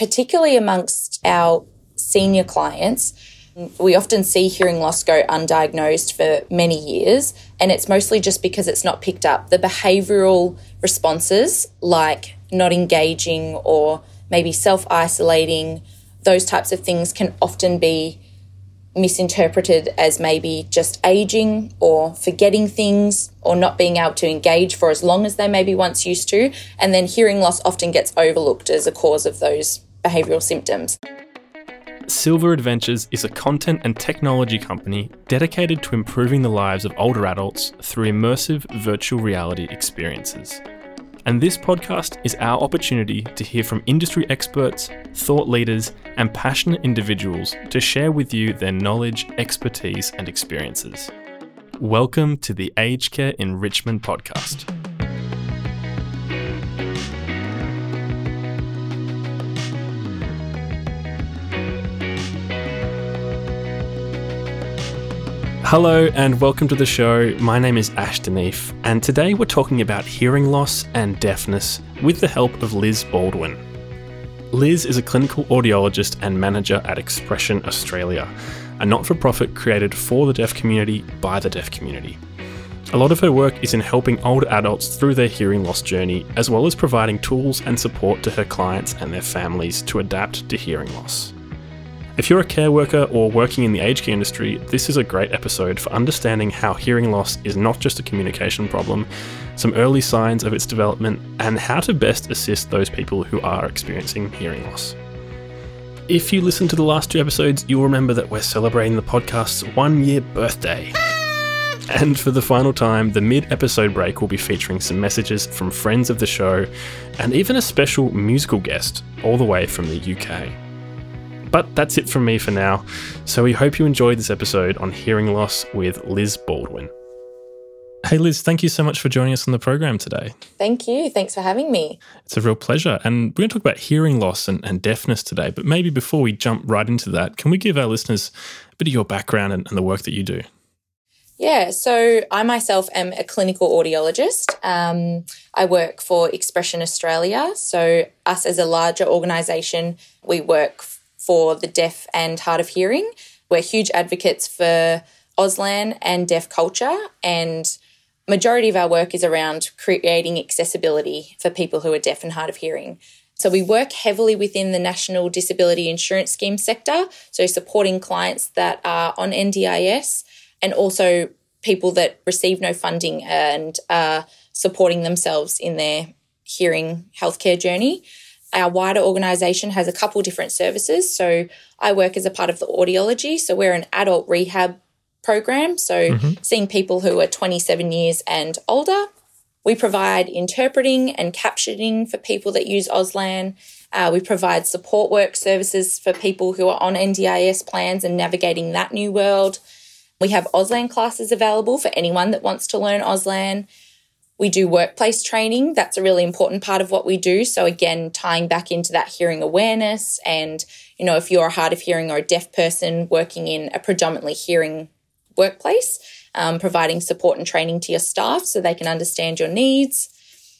particularly amongst our senior clients, we often see hearing loss go undiagnosed for many years, and it's mostly just because it's not picked up. The behavioral responses, like not engaging or maybe self isolating, those types of things can often be misinterpreted as maybe just aging or forgetting things or not being able to engage for as long as they maybe once used to. And then hearing loss often gets overlooked as a cause of those behavioural symptoms. Silver Adventures is a content and technology company dedicated to improving the lives of older adults through immersive virtual reality experiences. And this podcast is our opportunity to hear from industry experts, thought leaders, and passionate individuals to share with you their knowledge, expertise, and experiences. Welcome to the Aged Care Enrichment Podcast. Hello and welcome to the show. My name is Ash Deneef, and today we're talking about hearing loss and deafness with the help of Liz Baldwin. Liz is a clinical audiologist and manager at Expression Australia, a not for profit created for the deaf community by the deaf community. A lot of her work is in helping older adults through their hearing loss journey, as well as providing tools and support to her clients and their families to adapt to hearing loss. If you're a care worker or working in the aged care industry, this is a great episode for understanding how hearing loss is not just a communication problem, some early signs of its development, and how to best assist those people who are experiencing hearing loss. If you listen to the last two episodes, you'll remember that we're celebrating the podcast's one year birthday. And for the final time, the mid episode break will be featuring some messages from friends of the show and even a special musical guest all the way from the UK. But that's it from me for now. So we hope you enjoyed this episode on hearing loss with Liz Baldwin. Hey, Liz, thank you so much for joining us on the program today. Thank you. Thanks for having me. It's a real pleasure. And we're going to talk about hearing loss and, and deafness today. But maybe before we jump right into that, can we give our listeners a bit of your background and, and the work that you do? Yeah, so I myself am a clinical audiologist. Um, I work for Expression Australia. So, us as a larger organisation, we work for the deaf and hard of hearing. We're huge advocates for Auslan and deaf culture and majority of our work is around creating accessibility for people who are deaf and hard of hearing. So we work heavily within the National Disability Insurance Scheme sector, so supporting clients that are on NDIS and also people that receive no funding and are supporting themselves in their hearing healthcare journey our wider organisation has a couple different services. So I work as a part of the audiology. So we're an adult rehab program. So mm-hmm. seeing people who are 27 years and older. We provide interpreting and captioning for people that use Auslan. Uh, we provide support work services for people who are on NDIS plans and navigating that new world. We have Auslan classes available for anyone that wants to learn Auslan. We do workplace training. That's a really important part of what we do. So again, tying back into that hearing awareness and, you know, if you're a hard of hearing or a deaf person working in a predominantly hearing workplace, um, providing support and training to your staff so they can understand your needs.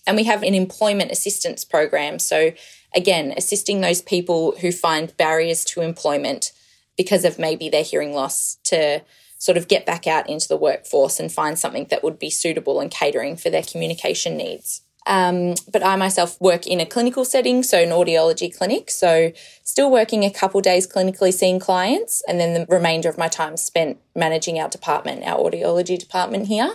And we have an employment assistance program. So again, assisting those people who find barriers to employment because of maybe their hearing loss to sort of get back out into the workforce and find something that would be suitable and catering for their communication needs. Um, but I myself work in a clinical setting, so an audiology clinic. So still working a couple days clinically seeing clients, and then the remainder of my time spent managing our department, our audiology department here.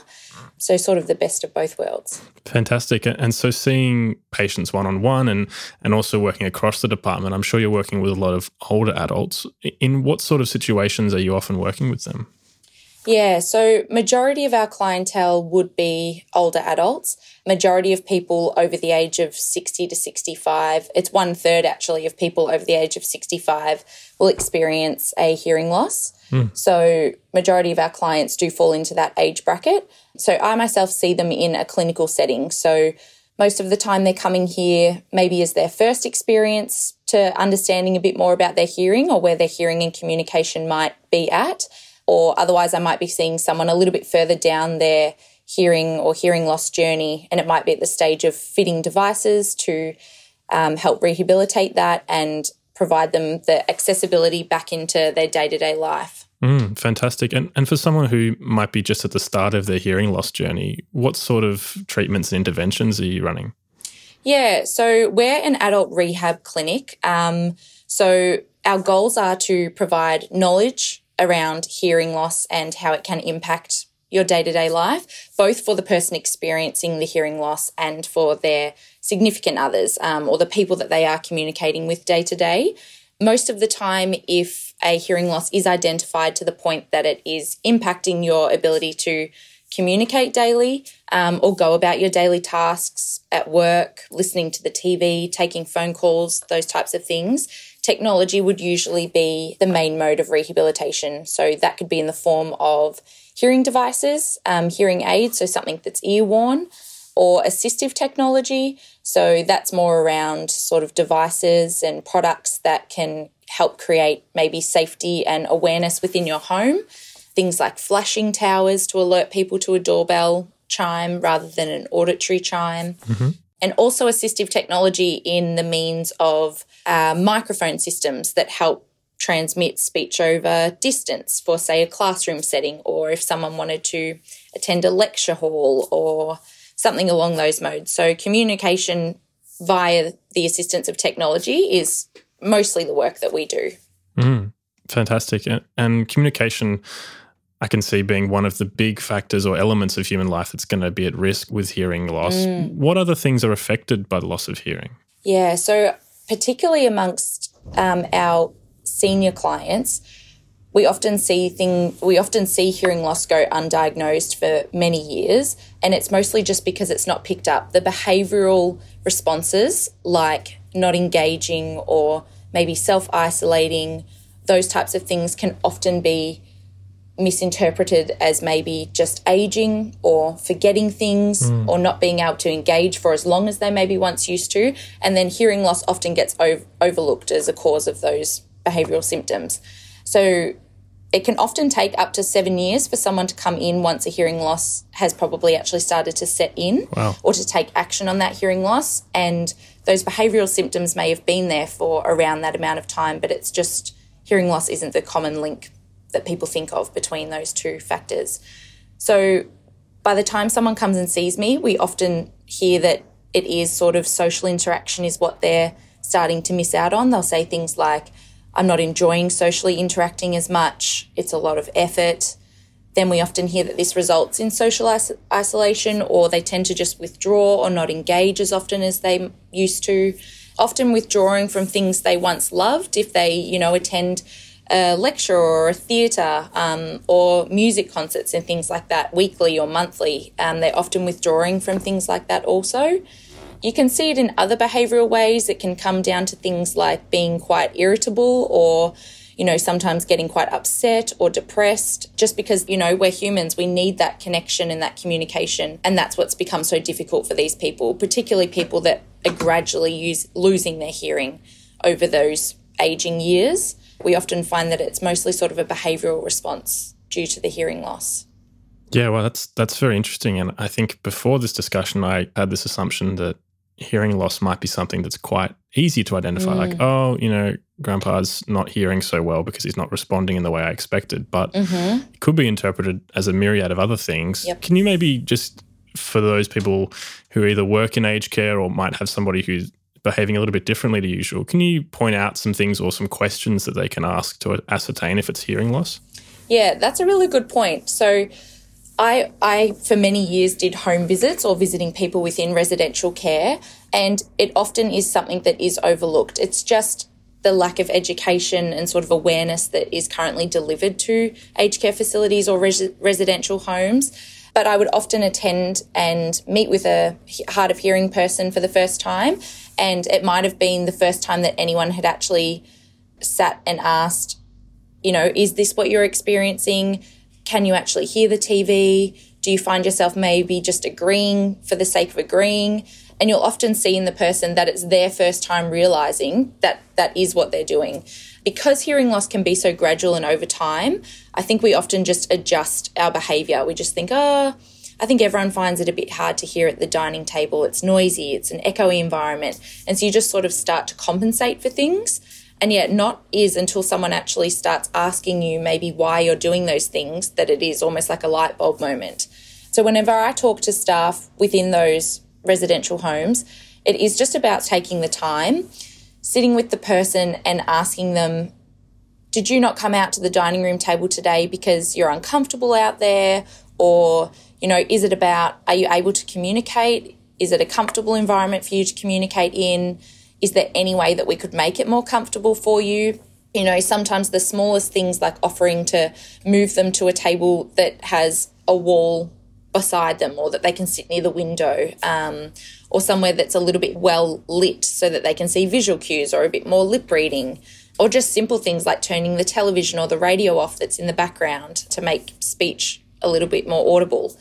So sort of the best of both worlds. Fantastic. And so seeing patients one on one and and also working across the department, I'm sure you're working with a lot of older adults. In what sort of situations are you often working with them? Yeah, so majority of our clientele would be older adults. Majority of people over the age of 60 to 65, it's one third actually of people over the age of 65 will experience a hearing loss. Mm. So majority of our clients do fall into that age bracket. So I myself see them in a clinical setting. So most of the time they're coming here maybe as their first experience to understanding a bit more about their hearing or where their hearing and communication might be at or otherwise I might be seeing someone a little bit further down their hearing or hearing loss journey, and it might be at the stage of fitting devices to um, help rehabilitate that and provide them the accessibility back into their day to day life. Mm, fantastic. And, and for someone who might be just at the start of their hearing loss journey, what sort of treatments and interventions are you running? Yeah, so we're an adult rehab clinic. Um, so our goals are to provide knowledge around hearing loss and how it can impact your day to day life, both for the person experiencing the hearing loss and for their significant others um, or the people that they are communicating with day to day. Most of the time, if a hearing loss is identified to the point that it is impacting your ability to communicate daily um, or go about your daily tasks at work, listening to the TV, taking phone calls, those types of things, technology would usually be the main mode of rehabilitation. So that could be in the form of hearing devices, um, hearing aids, so something that's ear worn, or assistive technology. So that's more around sort of devices and products that can help create maybe safety and awareness within your home. Things like flashing towers to alert people to a doorbell chime rather than an auditory chime. Mm-hmm. And also assistive technology in the means of uh, microphone systems that help transmit speech over distance for, say, a classroom setting, or if someone wanted to attend a lecture hall or something along those modes. So, communication via the assistance of technology is mostly the work that we do. Mm, fantastic. And, and communication, I can see being one of the big factors or elements of human life that's going to be at risk with hearing loss. Mm. What other things are affected by the loss of hearing? Yeah, so particularly amongst um, our senior clients, we often see thing we often see hearing loss go undiagnosed for many years and it's mostly just because it's not picked up the behavioral responses like not engaging or maybe self-isolating those types of things can often be misinterpreted as maybe just aging or forgetting things mm. or not being able to engage for as long as they maybe once used to and then hearing loss often gets ov- overlooked as a cause of those behavioral symptoms so it can often take up to seven years for someone to come in once a hearing loss has probably actually started to set in wow. or to take action on that hearing loss. And those behavioural symptoms may have been there for around that amount of time, but it's just hearing loss isn't the common link that people think of between those two factors. So by the time someone comes and sees me, we often hear that it is sort of social interaction is what they're starting to miss out on. They'll say things like, I'm not enjoying socially interacting as much. It's a lot of effort. Then we often hear that this results in social is- isolation, or they tend to just withdraw or not engage as often as they used to. Often withdrawing from things they once loved if they, you know, attend a lecture or a theatre um, or music concerts and things like that weekly or monthly. Um, they're often withdrawing from things like that also. You can see it in other behavioral ways. It can come down to things like being quite irritable or, you know, sometimes getting quite upset or depressed just because, you know, we're humans. We need that connection and that communication. And that's what's become so difficult for these people, particularly people that are gradually use, losing their hearing over those aging years. We often find that it's mostly sort of a behavioral response due to the hearing loss. Yeah, well, that's that's very interesting, and I think before this discussion, I had this assumption that hearing loss might be something that's quite easy to identify. Mm. Like, oh, you know, grandpa's not hearing so well because he's not responding in the way I expected. But mm-hmm. it could be interpreted as a myriad of other things. Yep. Can you maybe just, for those people who either work in aged care or might have somebody who's behaving a little bit differently to usual, can you point out some things or some questions that they can ask to ascertain if it's hearing loss? Yeah, that's a really good point. So, I, I, for many years, did home visits or visiting people within residential care, and it often is something that is overlooked. It's just the lack of education and sort of awareness that is currently delivered to aged care facilities or res- residential homes. But I would often attend and meet with a hard of hearing person for the first time, and it might have been the first time that anyone had actually sat and asked, you know, is this what you're experiencing? Can you actually hear the TV? Do you find yourself maybe just agreeing for the sake of agreeing? And you'll often see in the person that it's their first time realizing that that is what they're doing. Because hearing loss can be so gradual and over time, I think we often just adjust our behavior. We just think, oh, I think everyone finds it a bit hard to hear at the dining table. It's noisy, it's an echoey environment. And so you just sort of start to compensate for things. And yet, not is until someone actually starts asking you maybe why you're doing those things that it is almost like a light bulb moment. So, whenever I talk to staff within those residential homes, it is just about taking the time, sitting with the person and asking them, Did you not come out to the dining room table today because you're uncomfortable out there? Or, you know, is it about are you able to communicate? Is it a comfortable environment for you to communicate in? Is there any way that we could make it more comfortable for you? You know, sometimes the smallest things like offering to move them to a table that has a wall beside them or that they can sit near the window um, or somewhere that's a little bit well lit so that they can see visual cues or a bit more lip reading or just simple things like turning the television or the radio off that's in the background to make speech a little bit more audible.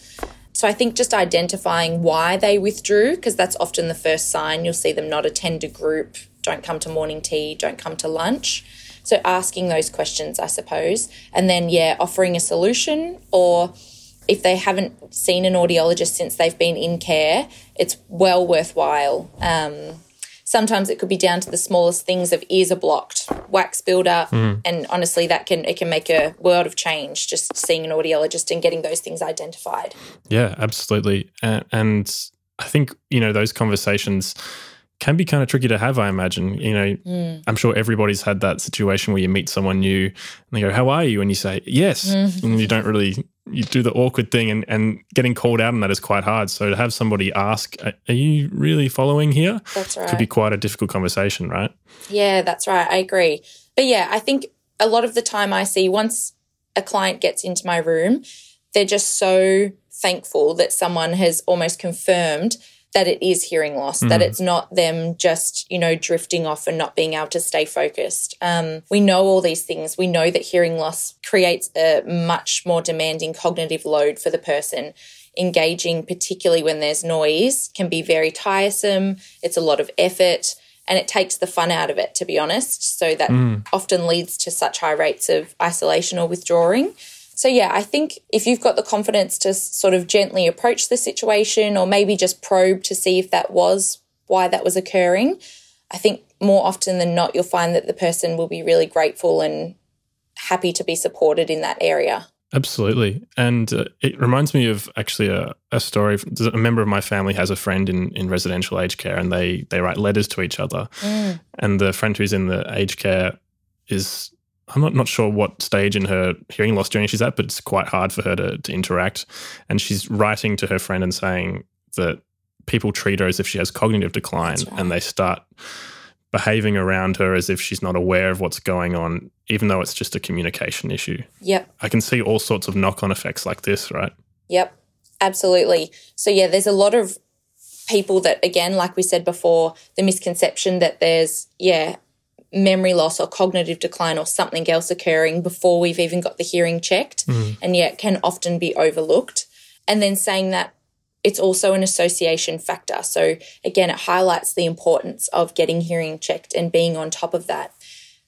So I think just identifying why they withdrew, because that's often the first sign. You'll see them not attend a group, don't come to morning tea, don't come to lunch. So asking those questions, I suppose. And then, yeah, offering a solution or if they haven't seen an audiologist since they've been in care, it's well worthwhile um, sometimes it could be down to the smallest things of ears are blocked, wax buildup, mm. and honestly, that can it can make a world of change just seeing an audiologist and getting those things identified. Yeah, absolutely, and, and I think you know those conversations can be kind of tricky to have, I imagine. You know, mm. I'm sure everybody's had that situation where you meet someone new and they go, How are you? And you say, Yes. Mm. And you don't really, you do the awkward thing and, and getting called out on that is quite hard. So to have somebody ask, Are you really following here? That's right. Could be quite a difficult conversation, right? Yeah, that's right. I agree. But yeah, I think a lot of the time I see once a client gets into my room, they're just so thankful that someone has almost confirmed that it is hearing loss, mm. that it's not them just, you know, drifting off and not being able to stay focused. Um, we know all these things. We know that hearing loss creates a much more demanding cognitive load for the person. Engaging, particularly when there's noise, can be very tiresome. It's a lot of effort and it takes the fun out of it, to be honest. So that mm. often leads to such high rates of isolation or withdrawing. So, yeah, I think if you've got the confidence to sort of gently approach the situation or maybe just probe to see if that was why that was occurring, I think more often than not, you'll find that the person will be really grateful and happy to be supported in that area. Absolutely. And uh, it reminds me of actually a, a story. A member of my family has a friend in, in residential aged care and they, they write letters to each other. Mm. And the friend who's in the aged care is I'm not, not sure what stage in her hearing loss journey she's at, but it's quite hard for her to, to interact. And she's writing to her friend and saying that people treat her as if she has cognitive decline right. and they start behaving around her as if she's not aware of what's going on, even though it's just a communication issue. Yep. I can see all sorts of knock on effects like this, right? Yep, absolutely. So, yeah, there's a lot of people that, again, like we said before, the misconception that there's, yeah, memory loss or cognitive decline or something else occurring before we've even got the hearing checked, mm. and yet can often be overlooked. And then saying that it's also an association factor. So, again, it highlights the importance of getting hearing checked and being on top of that.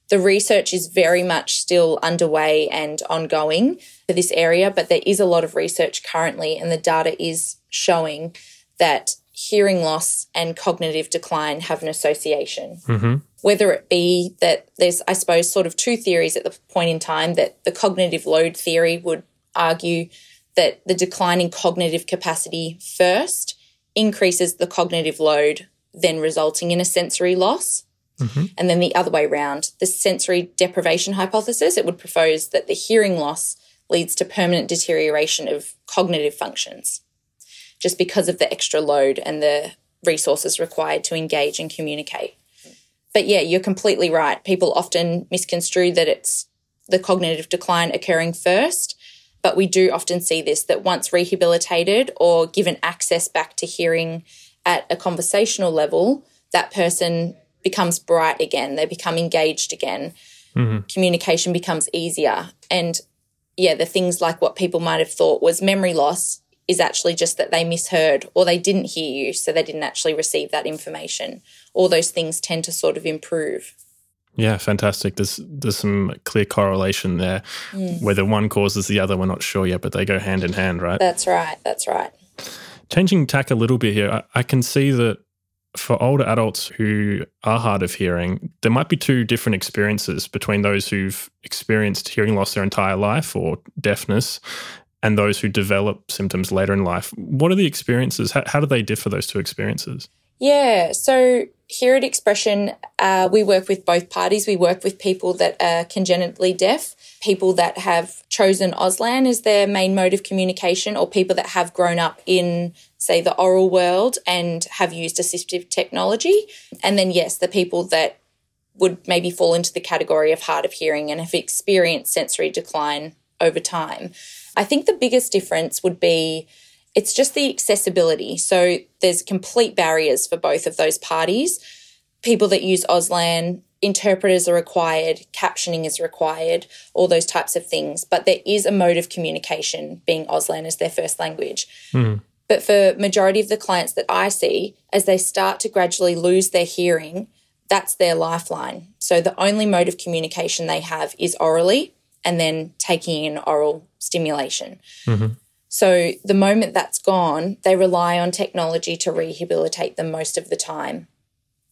The research is very much still underway and ongoing for this area, but there is a lot of research currently, and the data is showing that hearing loss and cognitive decline have an association. Mm-hmm. Whether it be that there's, I suppose, sort of two theories at the point in time that the cognitive load theory would argue that the decline in cognitive capacity first increases the cognitive load, then resulting in a sensory loss. Mm-hmm. And then the other way around, the sensory deprivation hypothesis, it would propose that the hearing loss leads to permanent deterioration of cognitive functions just because of the extra load and the resources required to engage and communicate. But yeah, you're completely right. People often misconstrue that it's the cognitive decline occurring first. But we do often see this that once rehabilitated or given access back to hearing at a conversational level, that person becomes bright again. They become engaged again. Mm-hmm. Communication becomes easier. And yeah, the things like what people might have thought was memory loss is actually just that they misheard or they didn't hear you, so they didn't actually receive that information. All those things tend to sort of improve. Yeah, fantastic. There's there's some clear correlation there. Mm. Whether one causes the other, we're not sure yet, but they go hand in hand, right? That's right. That's right. Changing tack a little bit here, I, I can see that for older adults who are hard of hearing, there might be two different experiences between those who've experienced hearing loss their entire life or deafness and those who develop symptoms later in life. What are the experiences? How, how do they differ, those two experiences? Yeah. So here at Expression, uh, we work with both parties. We work with people that are congenitally deaf, people that have chosen Auslan as their main mode of communication, or people that have grown up in, say, the oral world and have used assistive technology. And then, yes, the people that would maybe fall into the category of hard of hearing and have experienced sensory decline over time. I think the biggest difference would be it's just the accessibility. So there's complete barriers for both of those parties. People that use Auslan, interpreters are required, captioning is required, all those types of things. But there is a mode of communication being Auslan as their first language. Mm. But for majority of the clients that I see, as they start to gradually lose their hearing, that's their lifeline. So the only mode of communication they have is orally and then taking in oral stimulation. Mm-hmm. So the moment that's gone, they rely on technology to rehabilitate them most of the time.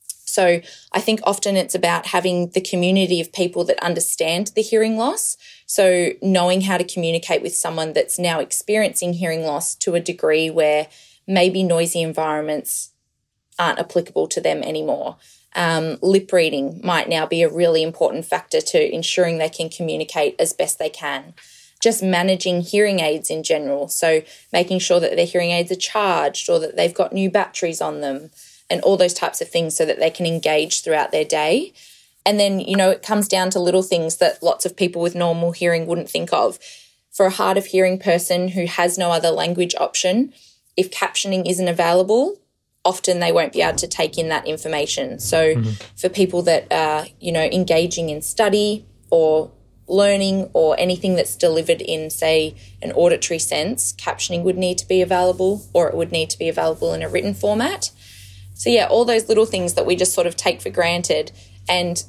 So I think often it's about having the community of people that understand the hearing loss. So knowing how to communicate with someone that's now experiencing hearing loss to a degree where maybe noisy environments aren't applicable to them anymore. Um, lip reading might now be a really important factor to ensuring they can communicate as best they can just managing hearing aids in general. So making sure that their hearing aids are charged or that they've got new batteries on them and all those types of things so that they can engage throughout their day. And then, you know, it comes down to little things that lots of people with normal hearing wouldn't think of. For a hard of hearing person who has no other language option, if captioning isn't available, often they won't be able to take in that information. So mm-hmm. for people that are, you know, engaging in study or learning or anything that's delivered in, say, an auditory sense, captioning would need to be available or it would need to be available in a written format. So, yeah, all those little things that we just sort of take for granted and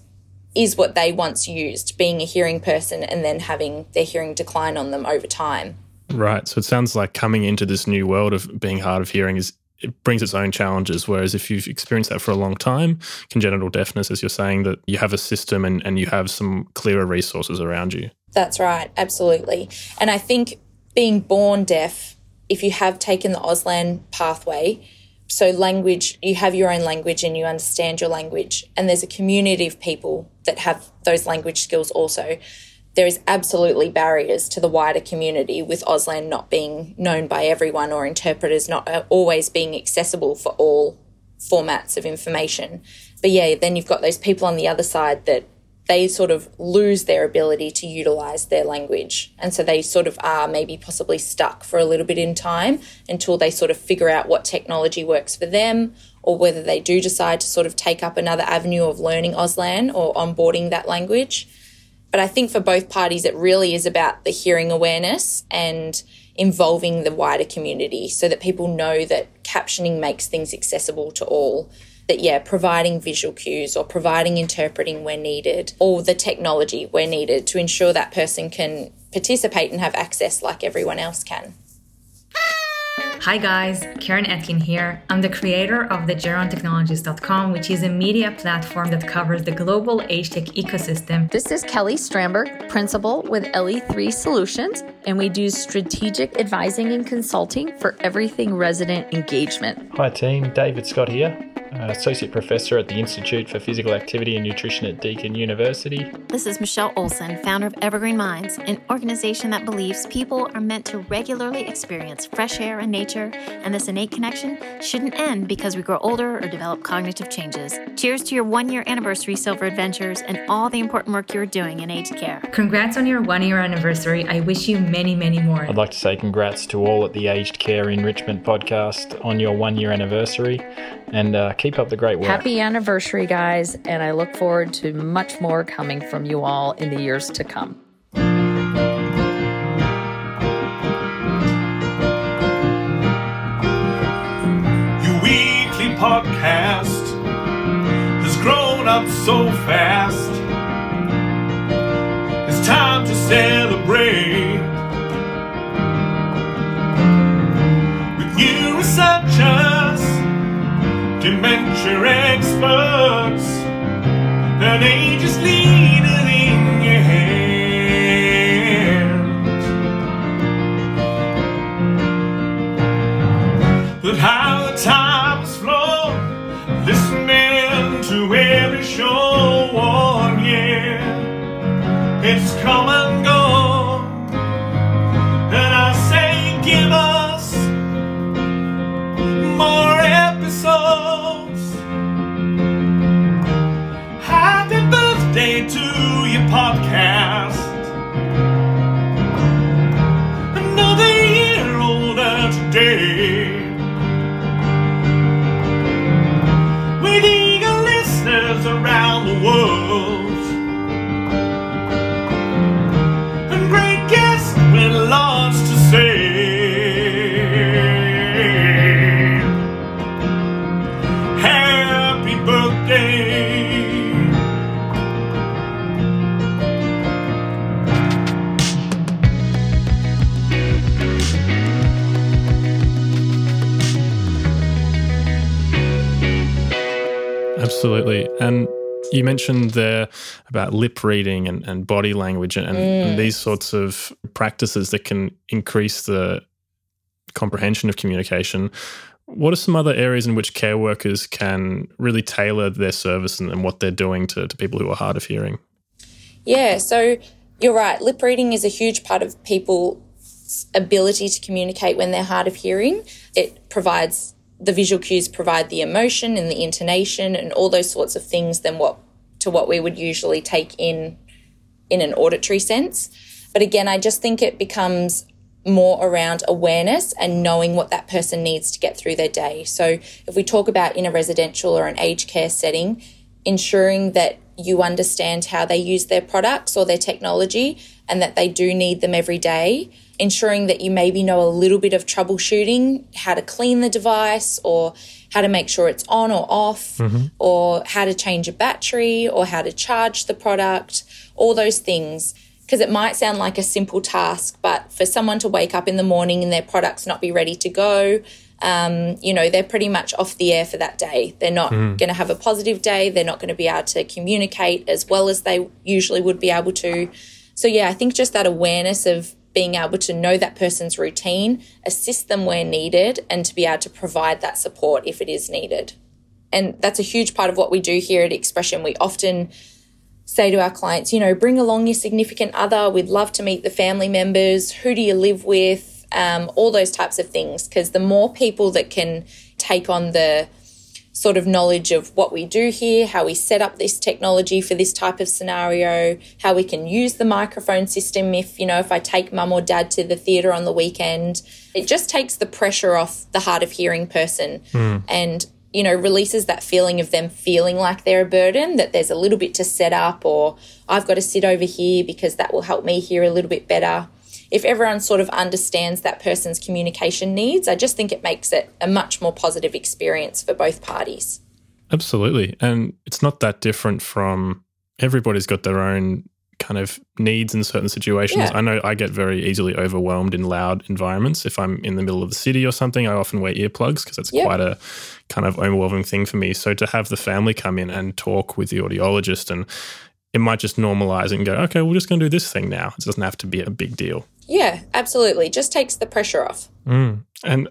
is what they once used, being a hearing person and then having their hearing decline on them over time. Right. So it sounds like coming into this new world of being hard of hearing is it brings its own challenges. Whereas if you've experienced that for a long time, congenital deafness, as you're saying, that you have a system and, and you have some clearer resources around you. That's right, absolutely. And I think being born deaf, if you have taken the Auslan pathway, so language, you have your own language and you understand your language, and there's a community of people that have those language skills also there is absolutely barriers to the wider community with Auslan not being known by everyone or interpreters not uh, always being accessible for all formats of information. But yeah, then you've got those people on the other side that they sort of lose their ability to utilize their language. And so they sort of are maybe possibly stuck for a little bit in time until they sort of figure out what technology works for them or whether they do decide to sort of take up another avenue of learning Auslan or onboarding that language. But I think for both parties, it really is about the hearing awareness and involving the wider community so that people know that captioning makes things accessible to all. That, yeah, providing visual cues or providing interpreting where needed, or the technology where needed to ensure that person can participate and have access like everyone else can. Hi guys, Karen Etkin here. I'm the creator of the gerontechnologist.com, which is a media platform that covers the global age tech ecosystem. This is Kelly Stramberg, principal with LE3 Solutions, and we do strategic advising and consulting for everything resident engagement. Hi team, David Scott here. Uh, Associate Professor at the Institute for Physical Activity and Nutrition at Deakin University. This is Michelle Olson, founder of Evergreen Minds, an organization that believes people are meant to regularly experience fresh air and nature, and this innate connection shouldn't end because we grow older or develop cognitive changes. Cheers to your one year anniversary, Silver Adventures, and all the important work you're doing in aged care. Congrats on your one year anniversary. I wish you many, many more. I'd like to say congrats to all at the Aged Care Enrichment Podcast on your one year anniversary and uh, keep up the great work. Happy anniversary, guys, and I look forward to much more coming from you all in the years to come. Your weekly podcast has grown up so fast. It's time to celebrate. adventure experts. Their ages lead. Mentioned there about lip reading and, and body language and, and these sorts of practices that can increase the comprehension of communication. What are some other areas in which care workers can really tailor their service and, and what they're doing to, to people who are hard of hearing? Yeah, so you're right. Lip reading is a huge part of people's ability to communicate when they're hard of hearing. It provides the visual cues provide the emotion and the intonation and all those sorts of things than what to what we would usually take in in an auditory sense. But again, I just think it becomes more around awareness and knowing what that person needs to get through their day. So if we talk about in a residential or an aged care setting, ensuring that you understand how they use their products or their technology and that they do need them every day. Ensuring that you maybe know a little bit of troubleshooting, how to clean the device or how to make sure it's on or off, or how to change a battery or how to charge the product, all those things. Because it might sound like a simple task, but for someone to wake up in the morning and their products not be ready to go, um, you know, they're pretty much off the air for that day. They're not going to have a positive day. They're not going to be able to communicate as well as they usually would be able to. So, yeah, I think just that awareness of being able to know that person's routine, assist them where needed, and to be able to provide that support if it is needed. And that's a huge part of what we do here at Expression. We often say to our clients, you know, bring along your significant other. We'd love to meet the family members. Who do you live with? Um, all those types of things. Because the more people that can take on the sort of knowledge of what we do here, how we set up this technology for this type of scenario, how we can use the microphone system if, you know, if I take mum or dad to the theatre on the weekend. It just takes the pressure off the hard of hearing person hmm. and, you know, releases that feeling of them feeling like they're a burden, that there's a little bit to set up or I've got to sit over here because that will help me hear a little bit better. If everyone sort of understands that person's communication needs, I just think it makes it a much more positive experience for both parties. Absolutely. And it's not that different from everybody's got their own kind of needs in certain situations. Yeah. I know I get very easily overwhelmed in loud environments. If I'm in the middle of the city or something, I often wear earplugs because that's Yep. quite a kind of overwhelming thing for me. So to have the family come in and talk with the audiologist and it might just normalize and go, okay, we're just going to do this thing now. It doesn't have to be a big deal. Yeah, absolutely. Just takes the pressure off. And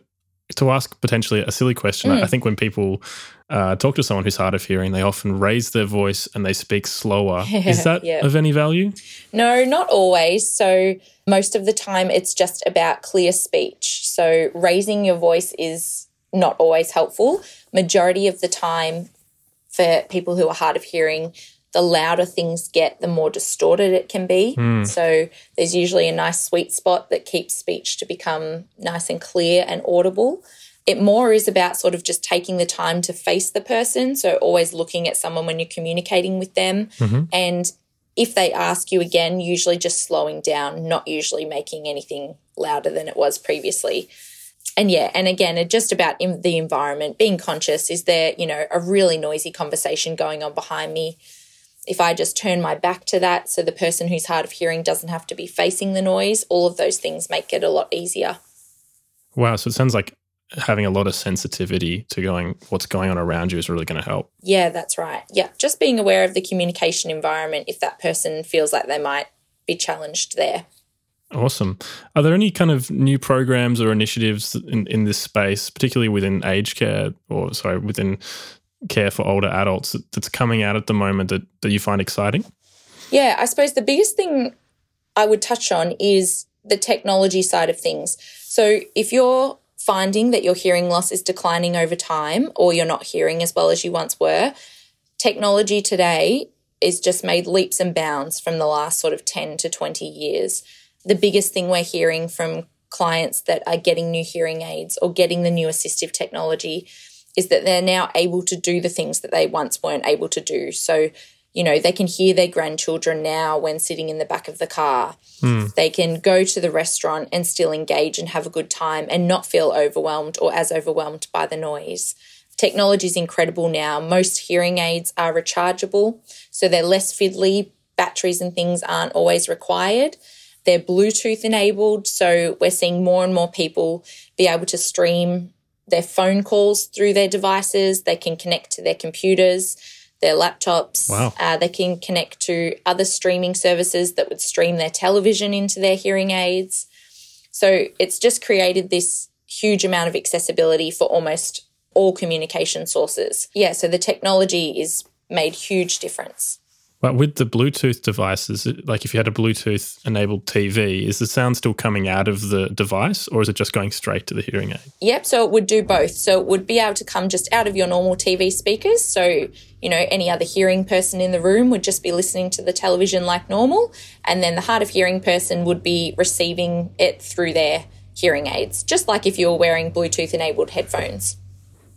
to ask potentially a silly question, Mm. I think when people uh, talk to someone who's hard of hearing, they often raise their voice and they speak slower. Is that Yeah. of any value? No, not always. So, most of the time, it's just about clear speech. So, raising your voice is not always helpful. Majority of the time, for people who are hard of hearing, the louder things get, the more distorted it can be. Hmm. So, there's usually a nice sweet spot that keeps speech to become nice and clear and audible. It more is about sort of just taking the time to face the person. So, always looking at someone when you're communicating with them mm-hmm. and if they ask you again, usually just slowing down, not usually making anything louder than it was previously. And yeah, and again, just about in the environment, being conscious. Is there, you know, a really noisy conversation going on behind me? If I just turn my back to that so the person who's hard of hearing doesn't have to be facing the noise, all of those things make it a lot easier. Wow. So it sounds like having a lot of sensitivity to going what's going on around you is really going to help. Yeah, that's right. Yeah, just being aware of the communication environment if that person feels like they might be challenged there. Awesome. Are there any kind of new programs or initiatives in, in this space, particularly within aged care or sorry, within care for older adults that's coming out at the moment that, that you find exciting? Yeah, I suppose the biggest thing I would touch on is the technology side of things. So if you're finding that your hearing loss is declining over time or you're not hearing as well as you once were, technology today is just made leaps and bounds from the last sort of 10 to 20 years. The biggest thing we're hearing from clients that are getting new hearing aids or getting the new assistive technology is that they're now able to do the things that they once weren't able to do. So, you know, they can hear their grandchildren now when sitting in the back of the car. Mm. They can go to the restaurant and still engage and have a good time and not feel overwhelmed or as overwhelmed by the noise. Technology is incredible now. Most hearing aids are rechargeable, so they're less fiddly. Batteries and things aren't always required. They're Bluetooth enabled, so we're seeing more and more people be able to stream their phone calls through their devices. They can connect to their computers, their laptops. Wow. Uh, they can connect to other streaming services that would stream their television into their hearing aids. So it's just created this huge amount of accessibility for almost all communication sources. Yeah, so the technology is made huge difference. But with the Bluetooth devices, like if you had a Bluetooth enabled TV, is the sound still coming out of the device or is it just going straight to the hearing aid? Yep, so it would do both. So it would be able to come just out of your normal TV speakers. So, you know, any other hearing person in the room would just be listening to the television like normal. And then the hard of hearing person would be receiving it through their hearing aids, just like if you were wearing Bluetooth enabled headphones.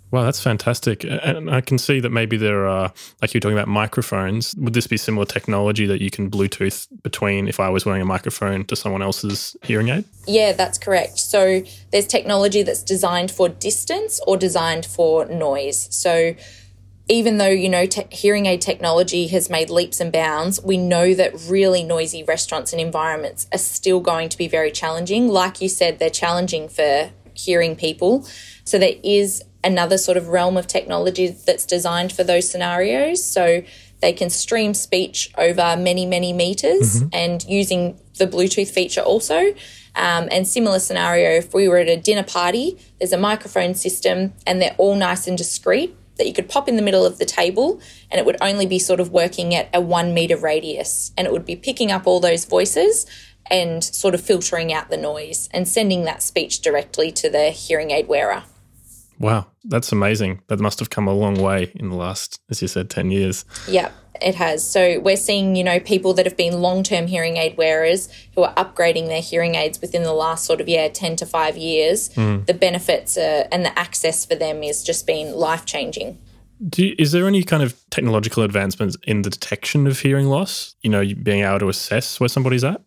Wow, that's fantastic. And I can see that maybe there are, like you're talking about microphones. Would this be similar technology that you can Bluetooth between if I was wearing a microphone to someone else's hearing aid? Yeah, that's correct. So there's technology that's designed for distance or designed for noise. So even though, you know, te- hearing aid technology has made leaps and bounds, we know that really noisy restaurants and environments are still going to be very challenging. Like you said, they're challenging for hearing people. So there is another sort of realm of technology that's designed for those scenarios. So they can stream speech over many, many meters Mm-hmm. and using the Bluetooth feature also. Um, and similar scenario, if we were at a dinner party, there's a microphone system and they're all nice and discreet that you could pop in the middle of the table and it would only be sort of working at a one meter radius and it would be picking up all those voices and sort of filtering out the noise and sending that speech directly to the hearing aid wearer. Wow, that's amazing. That must have come a long way in the last, as you said, 10 years. Yeah, it has. So we're seeing, you know, people that have been long-term hearing aid wearers who are upgrading their hearing aids within the last sort of yeah, 10 to 5 years. The benefits uh, and the access for them is just been life-changing. Do you, is there any kind of technological advancements in the detection of hearing loss? You know, being able to assess where somebody's at?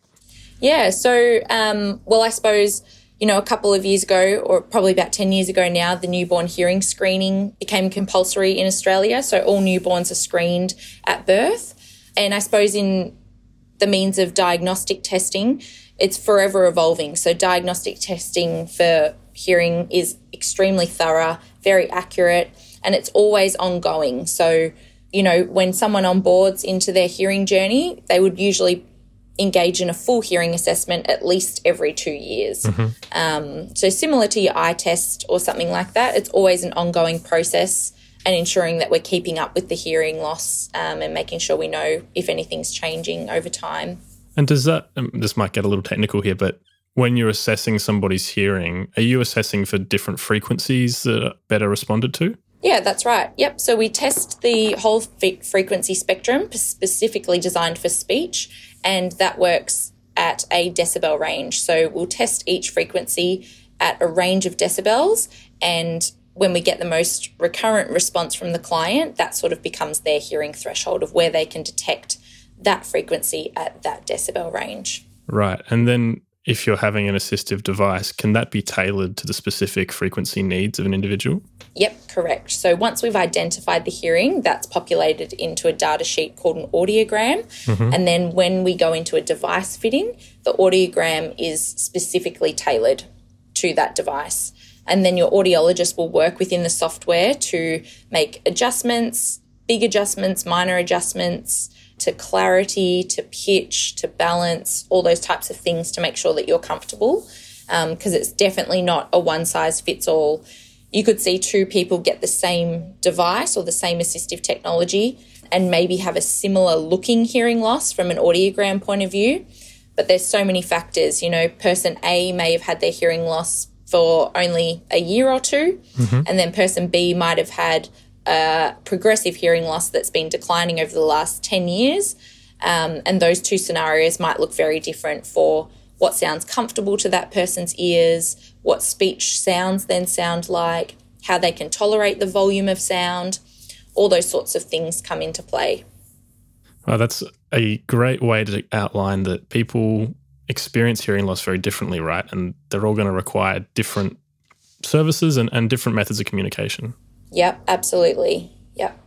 Yeah, so um, well, I suppose you know a couple of years ago, or probably about ten years ago now, the newborn hearing screening became compulsory in Australia. So all newborns are screened at birth, and I suppose in the means of diagnostic testing, it's forever evolving. So diagnostic testing for hearing is extremely thorough, very accurate, and it's always ongoing. So you know when someone onboards into their hearing journey, they would usually engage in a full hearing assessment at least every two years. Um, so, similar to your eye test or something like that, it's always an ongoing process and ensuring that we're keeping up with the hearing loss um, and making sure we know if anything's changing over time. And does that, um, this might get a little technical here, but when you're assessing somebody's hearing, are you assessing for different frequencies that are better responded to? Yeah, that's right. Yep. So we test the whole frequency spectrum specifically designed for speech, and that works at a decibel range. So we'll test each frequency at a range of decibels, and when we get the most recurrent response from the client, that sort of becomes their hearing threshold of where they can detect that frequency at that decibel range. Right. And then if you're having an assistive device, can that be tailored to the specific frequency needs of an individual? Yep, correct. So once we've identified the hearing, that's populated into a data sheet called an audiogram. Mm-hmm. And then when we go into a device fitting, the audiogram is specifically tailored to that device. And then your audiologist will work within the software to make adjustments, big adjustments, minor adjustments to clarity, to pitch, to balance, all those types of things to make sure that you're comfortable. Because um, it's definitely not a one size fits all. You could see two people get the same device or the same assistive technology and maybe have a similar looking hearing loss from an audiogram point of view. But there's so many factors. You know, person A may have had their hearing loss for only a year or 2 mm-hmm. and then person B might have had a progressive hearing loss that's been declining over the last 10 years. Um, and those two scenarios might look very different for what sounds comfortable to that person's ears, what speech sounds then sound like, how they can tolerate the volume of sound, all those sorts of things come into play. Well, that's a great way to outline that people experience hearing loss very differently, right? And they're all going to require different services and, and different methods of communication. Yep, absolutely. Yep.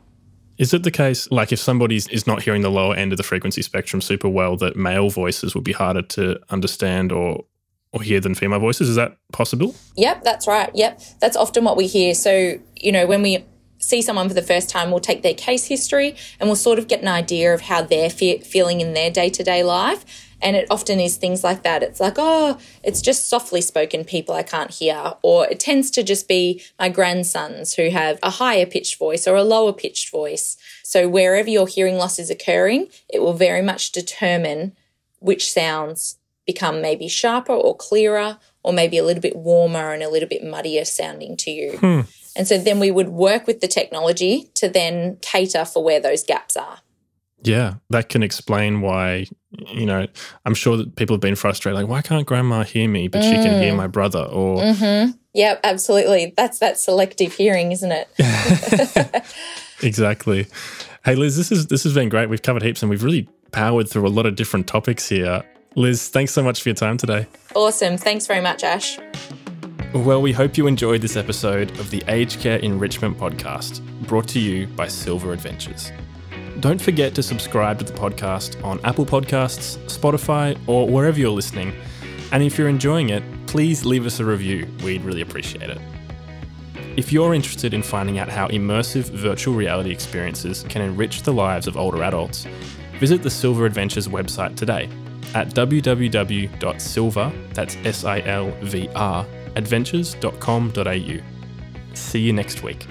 Is it the case, like if somebody is not hearing the lower end of the frequency spectrum super well, that male voices would be harder to understand or or hear than female voices? Is that possible? Yep, that's right. Yep, that's often what we hear. So you know, when we see someone for the first time, we'll take their case history and we'll sort of get an idea of how they're fe- feeling in their day to day life. And it often is things like that. It's like, oh, it's just softly spoken people I can't hear. Or it tends to just be my grandsons who have a higher pitched voice or a lower pitched voice. So wherever your hearing loss is occurring, it will very much determine which sounds become maybe sharper or clearer or maybe a little bit warmer and a little bit muddier sounding to you. Hmm. And so then we would work with the technology to then cater for where those gaps are. Yeah, that can explain why, you know, I'm sure that people have been frustrated like, why can't grandma hear me, but mm. she can hear mm. my brother? Or, mm-hmm. yep, absolutely. That's that selective hearing, isn't it? exactly. Hey, Liz, this is this has been great. We've covered heaps and we've really powered through a lot of different topics here. Liz, thanks so much for your time today. Awesome. Thanks very much, Ash. Well, we hope you enjoyed this episode of the Aged Care Enrichment Podcast, brought to you by SilVR Adventures. Don't forget to subscribe to the podcast on Apple Podcasts, Spotify, or wherever you're listening. And if you're enjoying it, please leave us a review. We'd really appreciate it. If you're interested in finding out how immersive virtual reality experiences can enrich the lives of older adults, visit the SilVR Adventures website today at www.silver, that's S I L V R, adventures.com.au. See you next week.